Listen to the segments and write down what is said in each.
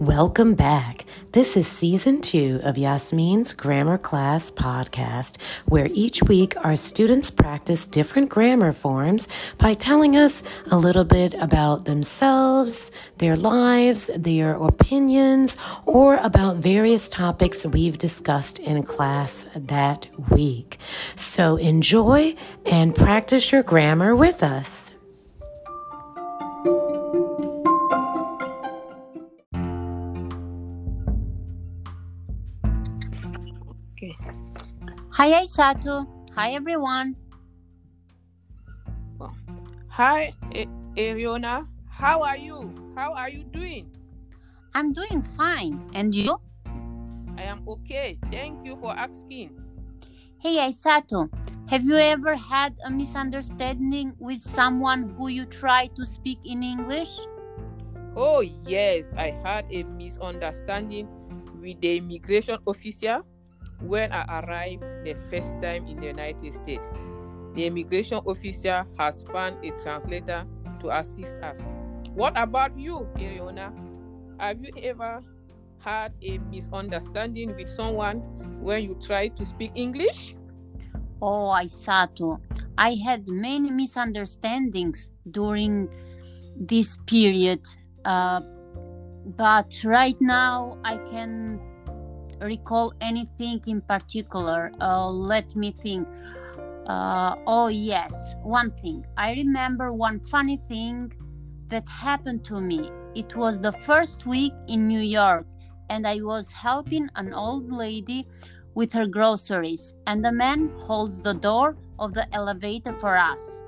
Welcome back. This is season two of Yasmin's Grammar Class podcast, where each week our students practice different grammar forms by telling us a little bit about themselves, their lives, their opinions, or about various topics we've discussed in class that week. So enjoy and practice your grammar with us. Hi, Aisato. Hi, everyone. Hi, Ariona. How are you? How are you doing? I'm doing fine. And you? I am okay. Thank you for asking. Hey, Aisato. Have you ever had a misunderstanding with someone who you try to speak in English? Oh, yes, I had a misunderstanding with the immigration officer when I arrived the first time in the United States. The immigration officer has found a translator to assist us. What about you, Ariona? Have you ever had a misunderstanding with someone when you try to speak English? Oh, Aisato. I had many misunderstandings during this period. Uh, but right now, I can recall anything in particular. Uh, let me think. Uh, oh, yes, one thing. I remember one funny thing that happened to me. It was the first week in New York, and I was helping an old lady with her groceries, and the man holds the door of the elevator for us.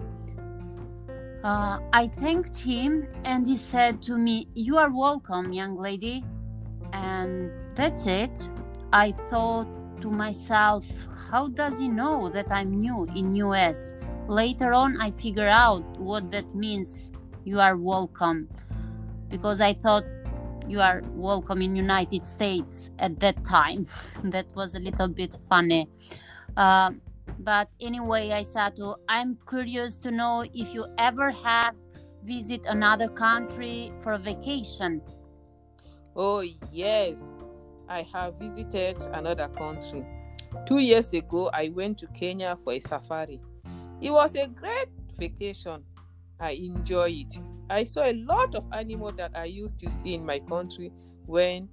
Uh, I thanked him, and he said to me, You are welcome, young lady. And that's it. I thought to myself, how does he know that I'm new in US? Later on I figure out what that means. You are welcome. Because I thought you are welcome in United States at that time. that was a little bit funny. Uh, but anyway, I said Aisato, I'm curious to know if you ever have visit another country for vacation. Oh, yes, I have visited another country. Two years ago, I went to Kenya for a safari. It was a great vacation. I enjoy it. I saw a lot of animals that I used to see in my country when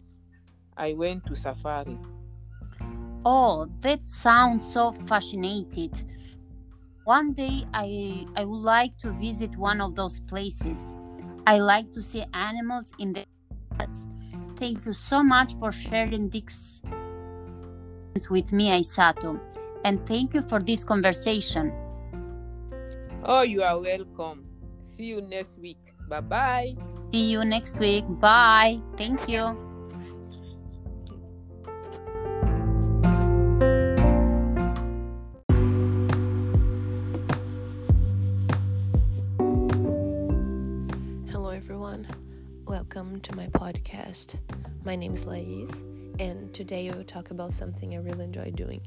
I went to safari. Oh, that sounds so fascinating. One day I I would like to visit one of those places. I like to see animals in the Thank you so much for sharing this with me, Aisato. And thank you for this conversation. Oh, you are welcome. See you next week. Bye bye. See you next week. Bye. Thank you. Welcome to my podcast. My name is Lais, and today I will talk about something I really enjoy doing.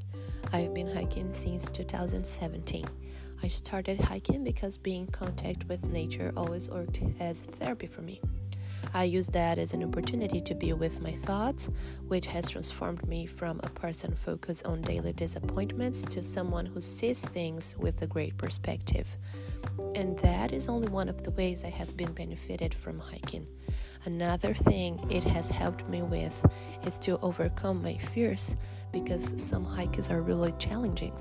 I have been hiking since 2017. I started hiking because being in contact with nature always worked as therapy for me. I use that as an opportunity to be with my thoughts, which has transformed me from a person focused on daily disappointments to someone who sees things with a great perspective. And that is only one of the ways I have been benefited from hiking. Another thing it has helped me with is to overcome my fears because some hikes are really challenging.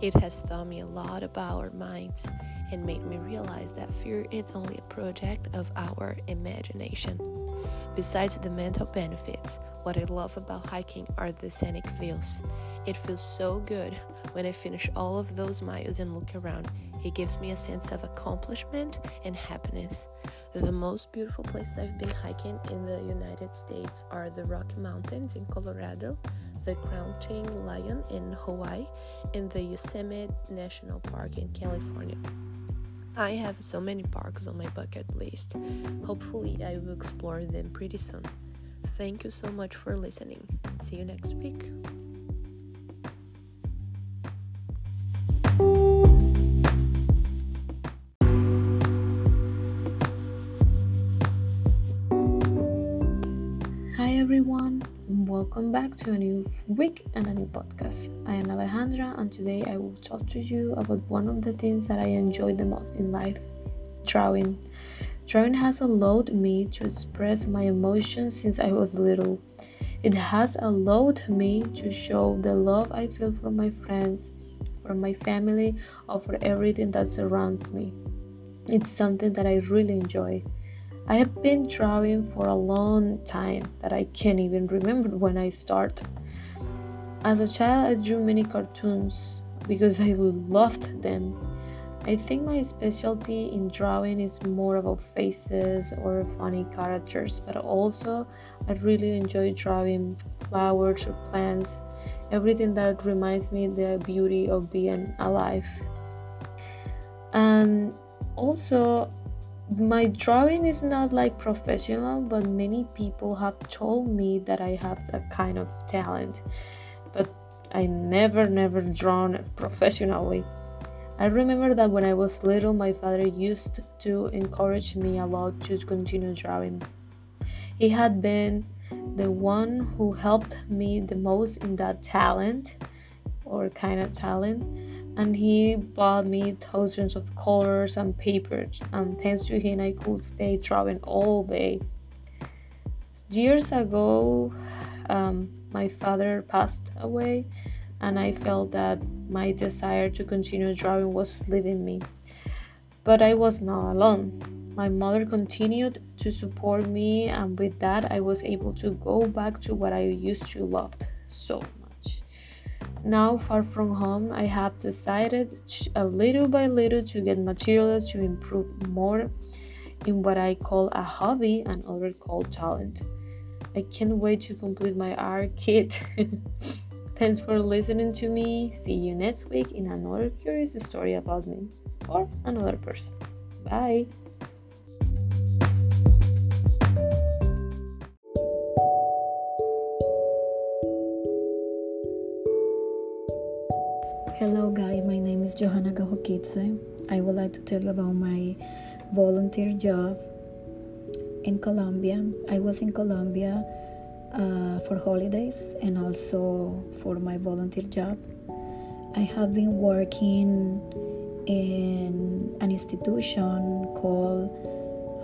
It has taught me a lot about our minds and made me realize that fear is only a project of our imagination. Besides the mental benefits, what I love about hiking are the scenic views. It feels so good when I finish all of those miles and look around. It gives me a sense of accomplishment and happiness. The most beautiful places I've been hiking in the United States are the Rocky Mountains in Colorado, the Crouching Lion in Hawaii, and the Yosemite National Park in California. I have so many parks on my bucket list. Hopefully, I will explore them pretty soon. Thank you so much for listening. See you next week. Welcome back to a new week and a new podcast. I am Alejandra, and today I will talk to you about one of the things that I enjoy the most in life drawing. Drawing has allowed me to express my emotions since I was little. It has allowed me to show the love I feel for my friends, for my family, or for everything that surrounds me. It's something that I really enjoy. I have been drawing for a long time that I can't even remember when I started. As a child, I drew many cartoons because I loved them. I think my specialty in drawing is more about faces or funny characters, but also I really enjoy drawing flowers or plants, everything that reminds me the beauty of being alive. And also my drawing is not like professional but many people have told me that i have that kind of talent. But i never never drawn professionally. I remember that when i was little my father used to encourage me a lot to continue drawing. He had been the one who helped me the most in that talent or kind of talent and he bought me thousands of colors and papers. And thanks to him i could stay drawing all day. Years ago um, my father passed away and i felt that my desire to continue drawing was leaving me. But i was not alone. My mother continued to support me and with that i was able to go back to what i used to love. So now, far from home, I have decided a little by little to get materials to improve more in what I call a hobby and other call talent. I can't wait to complete my art kit. Thanks for listening to me. See you next week in another curious story about me or another person. Bye. Hello, guys. My name is Johanna Gahokidze. I would like to tell you about my volunteer job in Colombia. I was in Colombia uh, for holidays and also for my volunteer job. I have been working in an institution called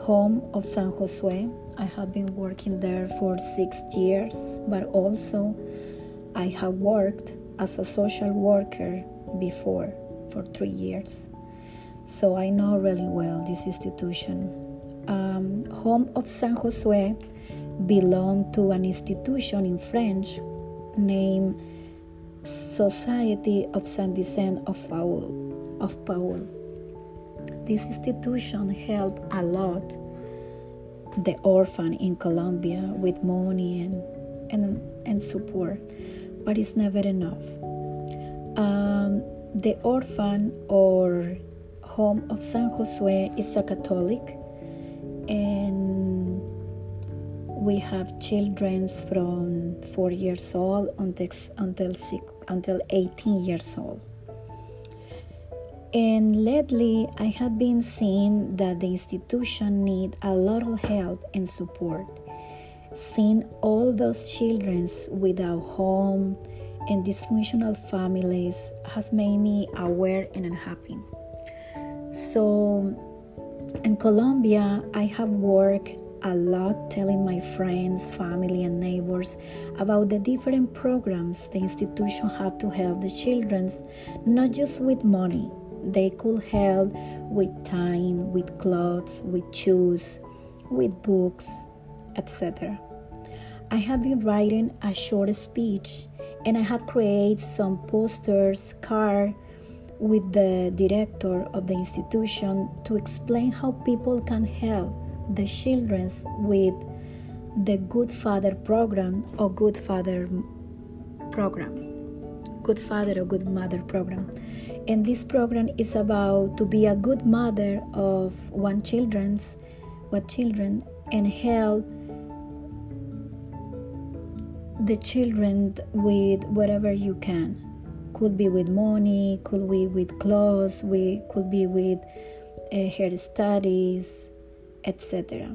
Home of San Josue. I have been working there for six years, but also I have worked as a social worker before for three years. So I know really well this institution. Um, Home of San Josue belonged to an institution in French named Society of Saint Vincent of Paul. Of Paul. This institution helped a lot the orphan in Colombia with money and, and, and support but it's never enough. Um, the orphan or home of San Josue is a Catholic, and we have children from four years old until until six, until 18 years old. And lately, I have been seeing that the institution need a lot of help and support Seeing all those children without home and dysfunctional families has made me aware and unhappy. So, in Colombia, I have worked a lot telling my friends, family, and neighbors about the different programs the institution have to help the children, not just with money. They could help with time, with clothes, with shoes, with books, etc. I have been writing a short speech and I have created some posters, cards with the director of the institution to explain how people can help the children with the Good Father program or Good Father program. Good Father or Good Mother program. And this program is about to be a good mother of one children's what children and help the children with whatever you can could be with money could be with clothes we could be with uh, hair studies etc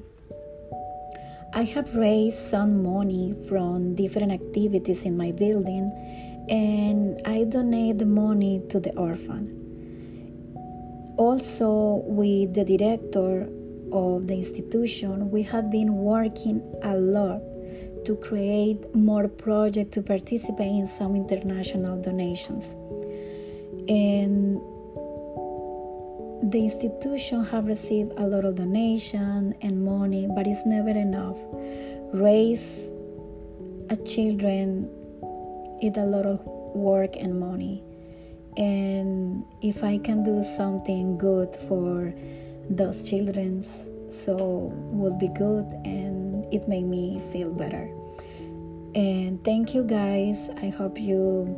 I have raised some money from different activities in my building and I donate the money to the orphan. Also, with the director of the institution, we have been working a lot to create more projects to participate in some international donations. And the institution have received a lot of donation and money, but it's never enough. Raise a children is a lot of work and money. And if I can do something good for those children, so would be good and it made me feel better. And thank you guys. I hope you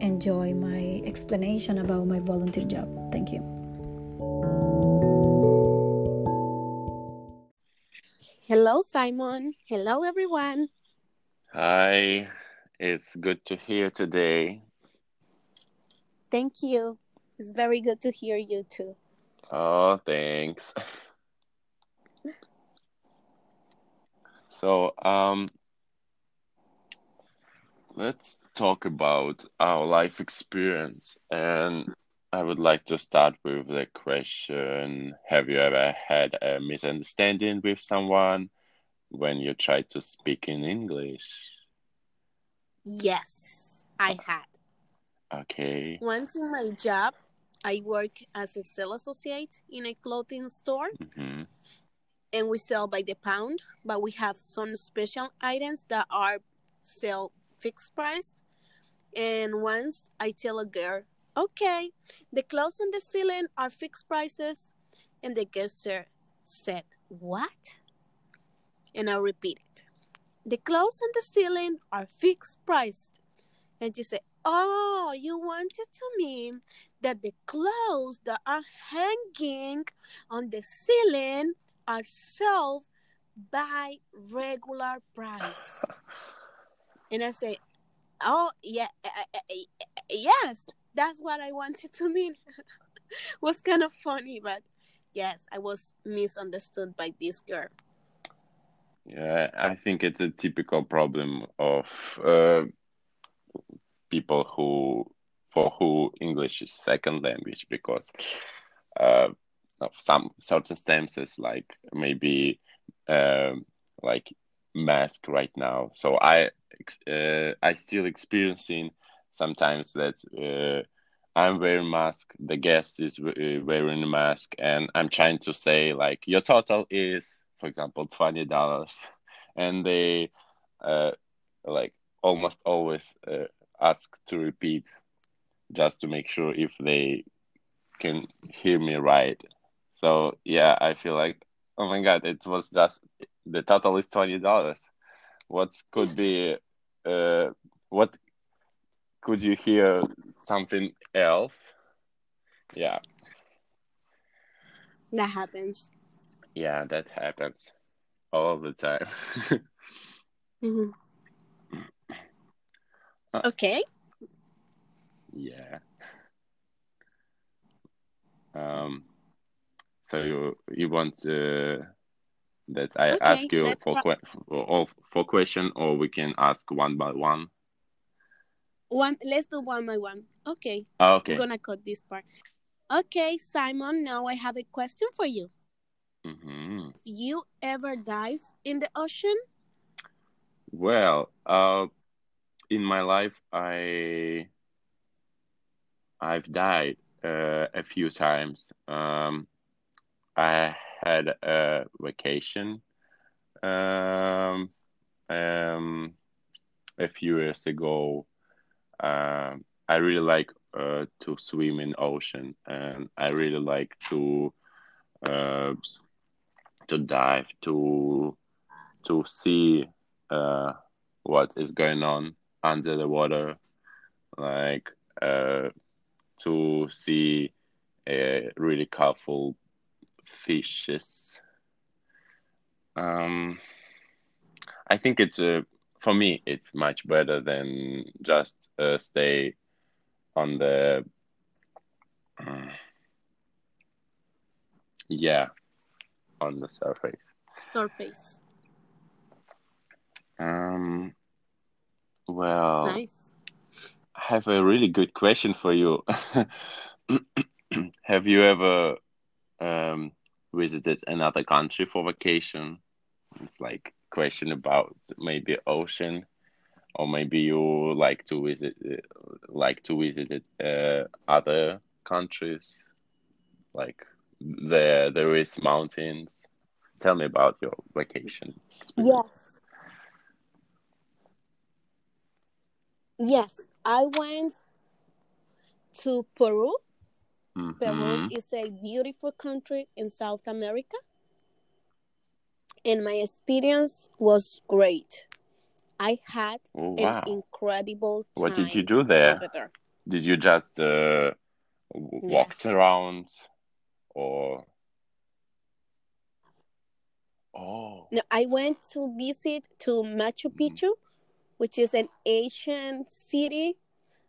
enjoy my explanation about my volunteer job. Thank you. Hello, Simon. Hello, everyone. Hi, it's good to hear today. Thank you. It's very good to hear you too. Oh, thanks. So, um, let's talk about our life experience. And I would like to start with the question Have you ever had a misunderstanding with someone when you try to speak in English? Yes, I had. Okay. Once in my job, I work as a sales associate in a clothing store. hmm and we sell by the pound, but we have some special items that are sell fixed price. And once I tell a girl, okay, the clothes on the ceiling are fixed prices, and the girl said, what? And I repeat it. The clothes on the ceiling are fixed priced. And she said, Oh, you wanted to mean that the clothes that are hanging on the ceiling are sold by regular price. and I say, oh yeah, uh, uh, uh, yes, that's what I wanted to mean. was kind of funny, but yes, I was misunderstood by this girl. Yeah, I think it's a typical problem of uh, people who for who English is second language because uh, of some circumstances like maybe um, like mask right now. So I uh, I still experiencing sometimes that uh, I'm wearing mask, the guest is uh, wearing a mask, and I'm trying to say like your total is, for example, twenty dollars, and they uh, like almost always uh, ask to repeat just to make sure if they can hear me right. So yeah, I feel like oh my god, it was just the total is twenty dollars. What could be uh what could you hear something else? Yeah. That happens. Yeah, that happens all the time. Mhm. Okay. yeah. Um so you you want uh, that I Okay, ask you for que- for, all- for question or we can ask one by one? One. Let's do one by one. Okay. Ah, Okay. I'm gonna cut this part. Okay, Simon. Now I have a question for you. hmm Have you ever dive in the ocean? Well, uh, in my life, I I've died uh, a few times. Um, I had a vacation um, um, a few years ago. Um, I really like uh, to swim in ocean, and I really like to uh, to dive to to see uh, what is going on under the water, like uh, to see really colorful fishes. Um, I think it's uh, for me it's much better than just uh, stay on the uh, yeah on the surface. Surface. Um. Well, Nice. I have a really good question for you. Have you ever um visited another country for vacation? It's like question about maybe ocean, or maybe you like to visit like to visit it, uh, other countries, like there there is mountains. Tell me about your vacation experience. Yes. Yes. I went to Peru. Peru hmm is a beautiful country in South America, and my experience was great. I had Oh an wow. incredible What did you do there? there. Did you just uh, walked Yes. around or oh No, I went to visit to Machu mhm. Picchu, which is an ancient city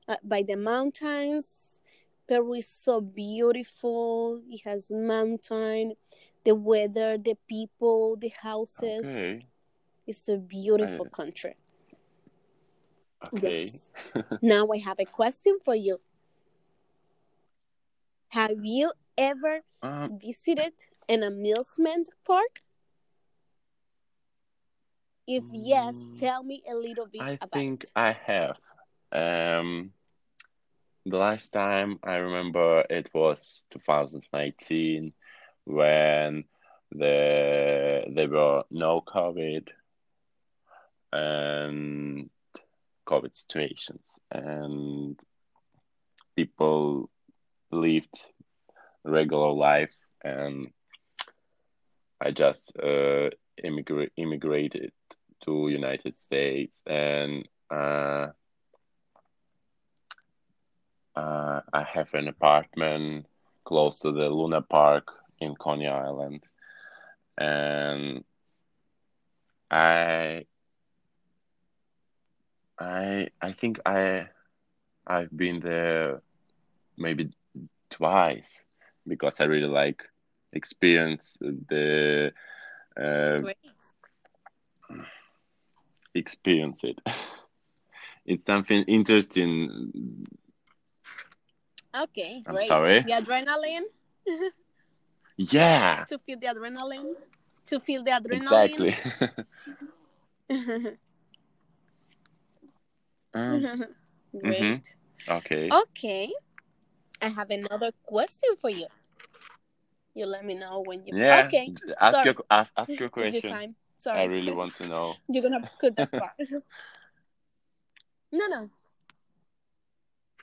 uh, by the mountains. Peru is so beautiful. It has mountain, the weather, the people, the houses. okay It's a beautiful country. okay Yes. Now I have a question for you. Have you ever um visited an amusement park? If yes, mm, tell me a little bit about. I about think it. I have um the last time I remember it was 2019 when the there were no COVID and COVID situations. And people lived regular life and I just uh, immigra- immigrated to United States and uh, uh, I have an apartment close to the Luna Park in Coney Island and I I I think I I've been there maybe twice because I really like experience the uh, experience it. it's something interesting. Okay, I'm great. sorry. The adrenaline Yeah, to feel the adrenaline, to feel the adrenaline. exactly. um, Great. okay. Okay, I have another question for you. You let me know when you. Yeah, Okay, ask sorry. your ask ask your It's your question. time. I really want to know. You're gonna put this part. no, no.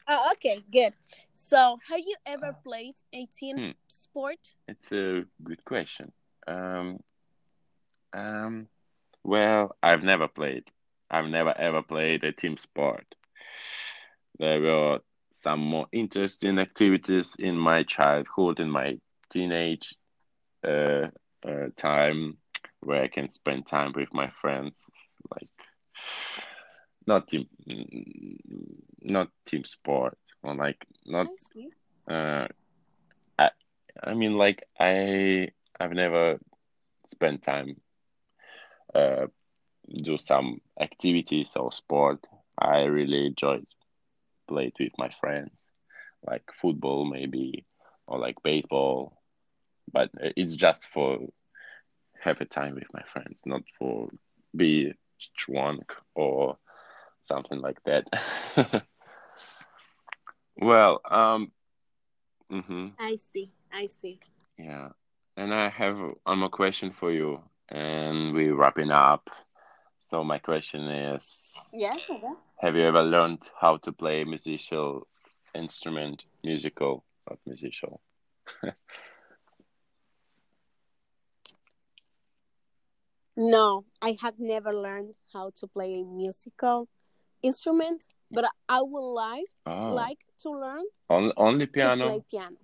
Oh, okay, good. So, have you ever played a team Hmm. sport? It's a good question. Um, um, well, I've never played. I've never ever played a team sport. There were some more interesting activities in my childhood, in my teenage uh, uh, time, where I can spend time with my friends, like not team, not team sport, or like not. I. Uh, I, I mean, like I, I've never spent time uh, do some activities or sport. I really enjoyed played with my friends, like football maybe, or like baseball. But it's just for have a time with my friends, not for be drunk or something like that. well, um, hmm I see. I see. yeah, and I have one more question for you, and we're wrapping up. So my question is, Yes, okay. have you ever learned how to play a musical instrument? Musical, not musical. No, I have never learned how to play a musical instrument, but I would like Oh, like to learn on, only to play piano? piano.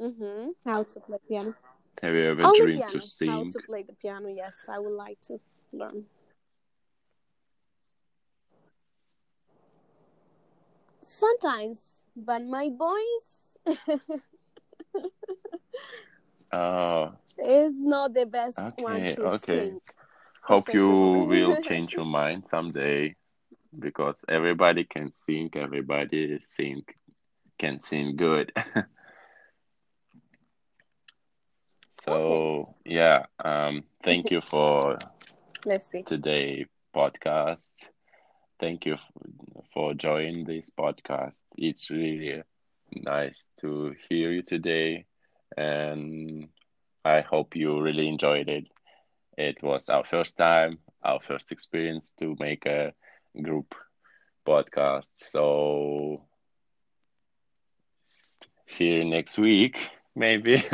Mm-hmm. How to play piano? Have you ever Only dreamed piano. to sing? How to play the piano? Yes, I would like to learn. Sometimes, but my voice Oh, is not the best one to okay. sing. Hope you will change your mind someday because everybody can sing, everybody sing can sing good. so yeah, um, thank you for Let's see. today podcast. Thank you for joining this podcast. It's really nice to hear you today, and I hope you really enjoyed it. It was our first time, our first experience to make a group podcast. So, here next week, maybe.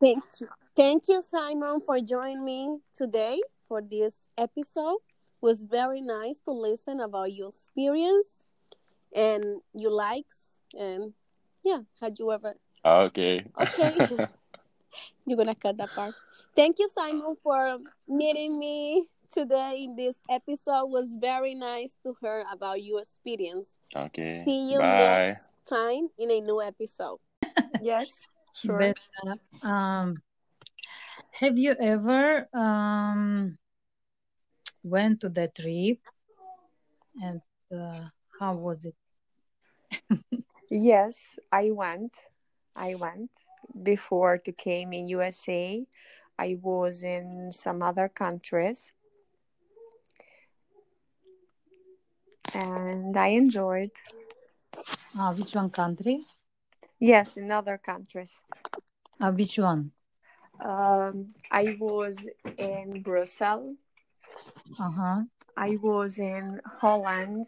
Thank you. Thank you, Simon, for joining me today for this episode. It was very nice to listen about your experience and your likes and yeah, had you ever okay. Okay. you're gonna cut that part. Thank you, Simon, for meeting me today in this episode. It was very nice to hear about your experience. okay. See you Bye. next time in a new episode. Yes, sure. But, uh, um, have you ever um, went to the trip and uh, how was it? Yes, I went. I went before to came in USA. I was in some other countries and I enjoyed. Uh, which one country? Yes, in other countries. Uh, which one? Um, I was in Brussels. Uh huh. I was in Holland.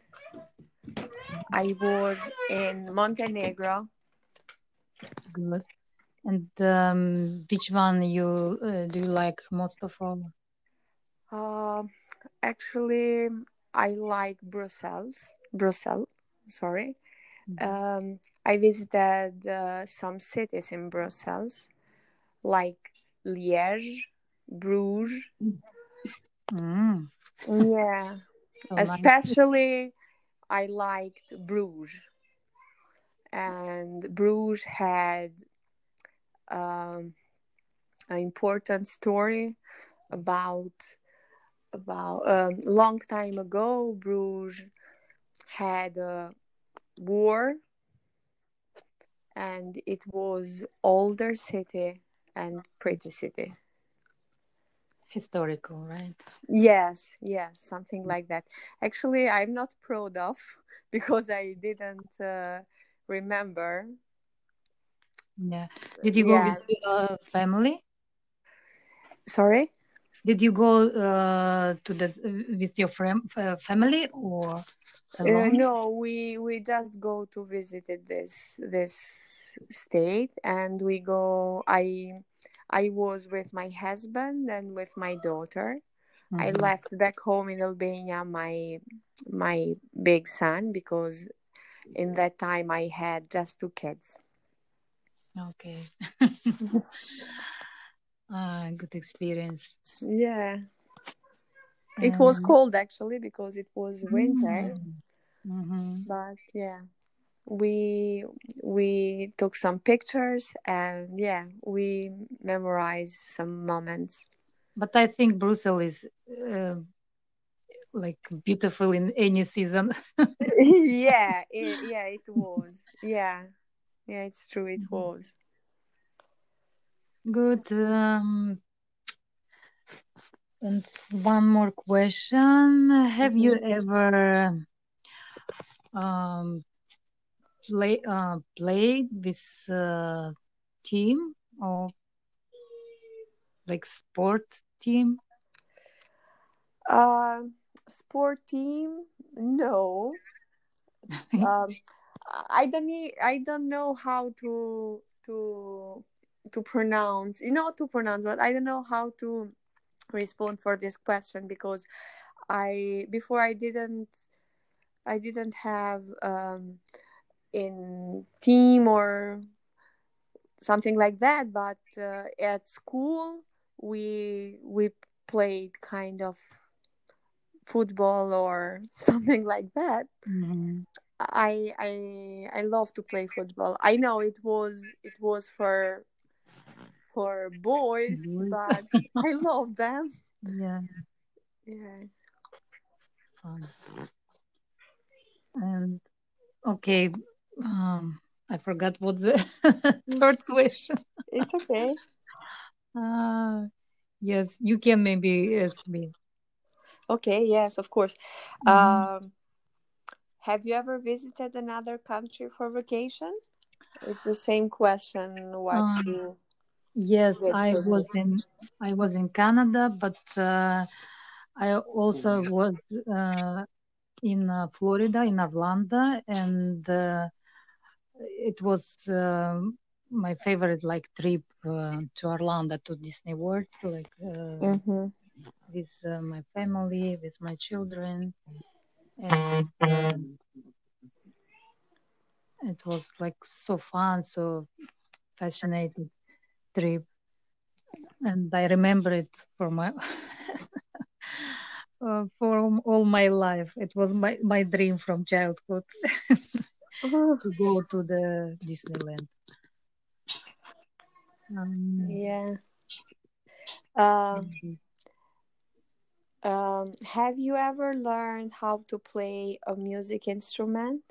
I was in Montenegro. Good. And um, which one you uh, do you like most of all? Uh, actually, I like Brussels. Brussels, sorry. Um, I visited uh, some cities in Brussels, like Liège, Bruges. Mm, Yeah, so nice. especially I liked Bruges, and Bruges had um, an important story about about a um, long time ago. Bruges had a war, and it was older city and pretty city. Historical, right? Yes, yes, something like that. Actually, I'm not proud of because I didn't uh, remember. Yeah. Did you go Yeah. with uh, family? Sorry? Did you go uh, to the with your fam- uh, family or Uh, no, we we just go to visit this this state, and we go. I I was with my husband and with my daughter. I Mhm. left back home in Albania my my big son because in that time I had just two kids. Okay. Ah, good experience. Yeah. It was Um, cold actually because it was winter, mhm. but yeah. We we took some pictures and yeah, we memorized some moments. But I think Brussels is uh, like beautiful in any season. yeah, it, yeah, it was. Yeah. Yeah, it's true it was. Good. Um, and one more question. Have you ever um, play uh, played with uh, team or like sport team? Uh, sport team? No. um, I don't need, I don't know how to to to pronounce. You know to pronounce, but I don't know how to respond for this question because I before I didn't I didn't have um in team or something like that but uh, at school we we played kind of football or something like that Mhm. I I I love to play football. I know it was it was for for boys, but I love them. Yeah, Yeah. fun. And okay, um, I forgot what the third question. It's okay. Uh, yes, you can maybe ask me. Okay, yes, of course. Mhm. Um, have you ever visited another country for vacation? It's the same question what Um, you Yes, I was in I was in Canada, but uh, I also was uh, in uh, Florida, in Orlando, and uh, it was um my favorite like trip uh, to Orlando to Disney World, like uh, Mm-hmm. with uh, my family, with my children, and uh, it was like so fun, so fascinating trip. and I remember it for my uh, for all my life. It was my, my dream from childhood to go to the Disneyland. Um, Yeah. Um, um, have you ever learned how to play a music instrument?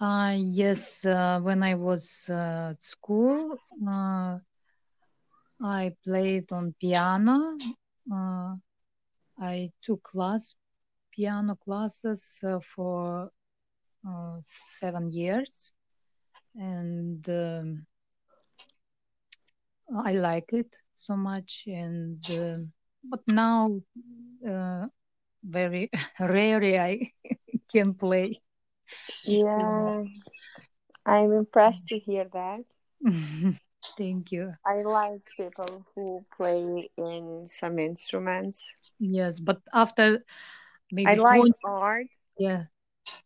uh, yes, uh, when I was uh, at school, uh, I played on piano. Uh, I took class piano classes uh, for seven years, and um, I like it so much. And uh, but now, uh, very rarely I can play. Yeah, I'm impressed to hear that. Thank you. I like people who play in some instruments. Yes, but after maybe I like 20 art. yeah.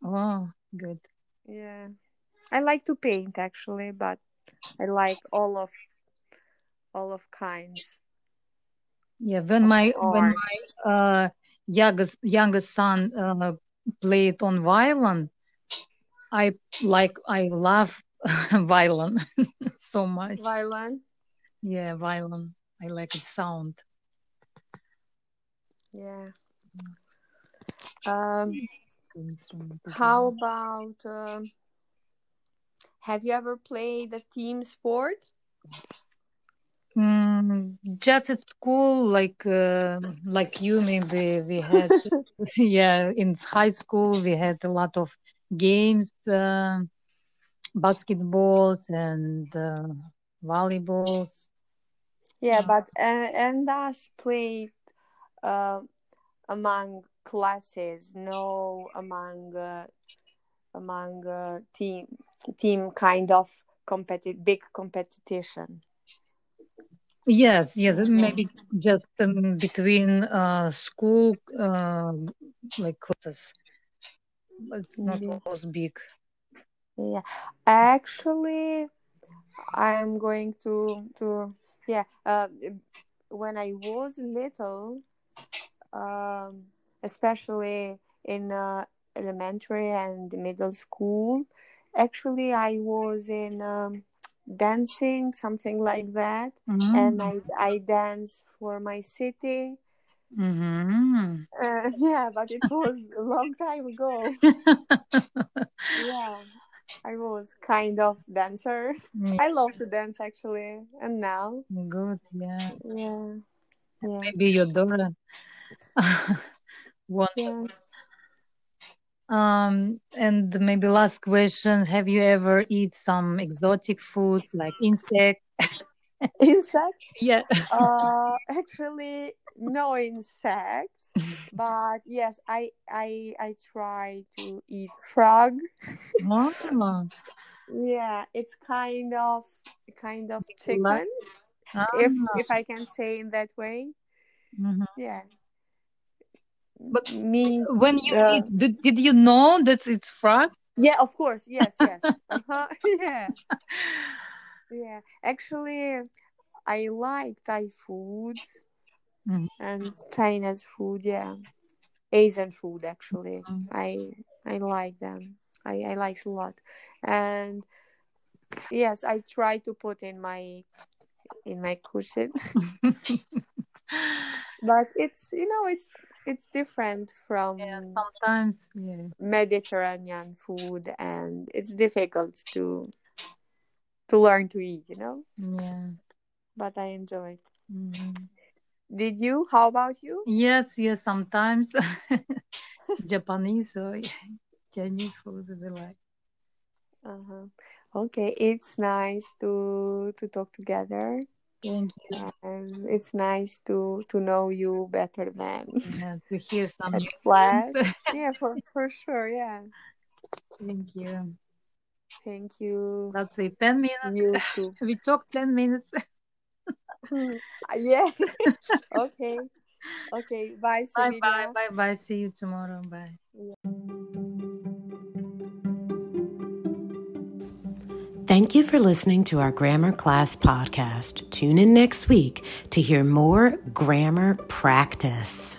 Oh, good. Yeah. I like to paint actually, but I like all of all of kinds. Yeah, when my when my uh youngest youngest son uh, played on violin, I like I love violin so much. Violin. Yeah, violin. I like its sound. Yeah. Um, Good instrument as how about um have you ever played a team sport? Mm, just at school, like uh, like you, maybe we had yeah in high school we had a lot of games, uh, basketballs and uh, volleyballs. Yeah, but uh, and us played uh, among classes, no among uh, among uh, team team kind of competi- big competition. Yes, yes, maybe just um, between uh, school uh, like classes, but it's not Yeah. always big. Yeah. Actually, I'm going to to yeah. Uh, when I was little, um, especially in uh, elementary and middle school, actually I was in um, dancing, something like that, and Mm. I I dance for my city. hmm Uh, yeah, but it was a long time ago. Yeah, I was kind of dancer. Yeah, I love to dance actually, and now, good, yeah. yeah, yeah, Maybe your daughter wants. yeah. Um, and maybe last question, have you ever eat some exotic food like insect? Insects? Yeah. Uh, actually, no insects, but yes, I I I try to eat frog. Oh, Yeah, it's kind of kind of chicken, if ah, if I can say in that way. mhm. Yeah, But me when you Uh, eat, did, did you know that it's frog? yeah, of course. Yes, yes. Uh-huh. Yeah, yeah. Actually, I like Thai food Mhm. and Chinese food. Yeah, Asian food. Actually, Mhm. I I like them. I I like a lot, and yes, I try to put in my in my cushion. but it's you know it's it's different from yeah, sometimes yeah. Mediterranean food, and it's difficult to to learn to eat. You know. Yeah. But I enjoy it. Mhm. Did you? How about you? Yes, yes, sometimes Japanese or Chinese food we like. Uh-huh. Okay, it's nice to to talk together, Thank you. and it's nice to to know you better than Yeah, to hear some new Yeah, for for sure. Yeah. Thank you. Thank you. That's it. Ten minutes. We talked ten minutes. Hmm, uh, yeah. okay. Okay. Bye, Bye bye bye bye. See you tomorrow. Bye. Thank you for listening to our grammar class podcast. Tune in next week to hear more grammar practice.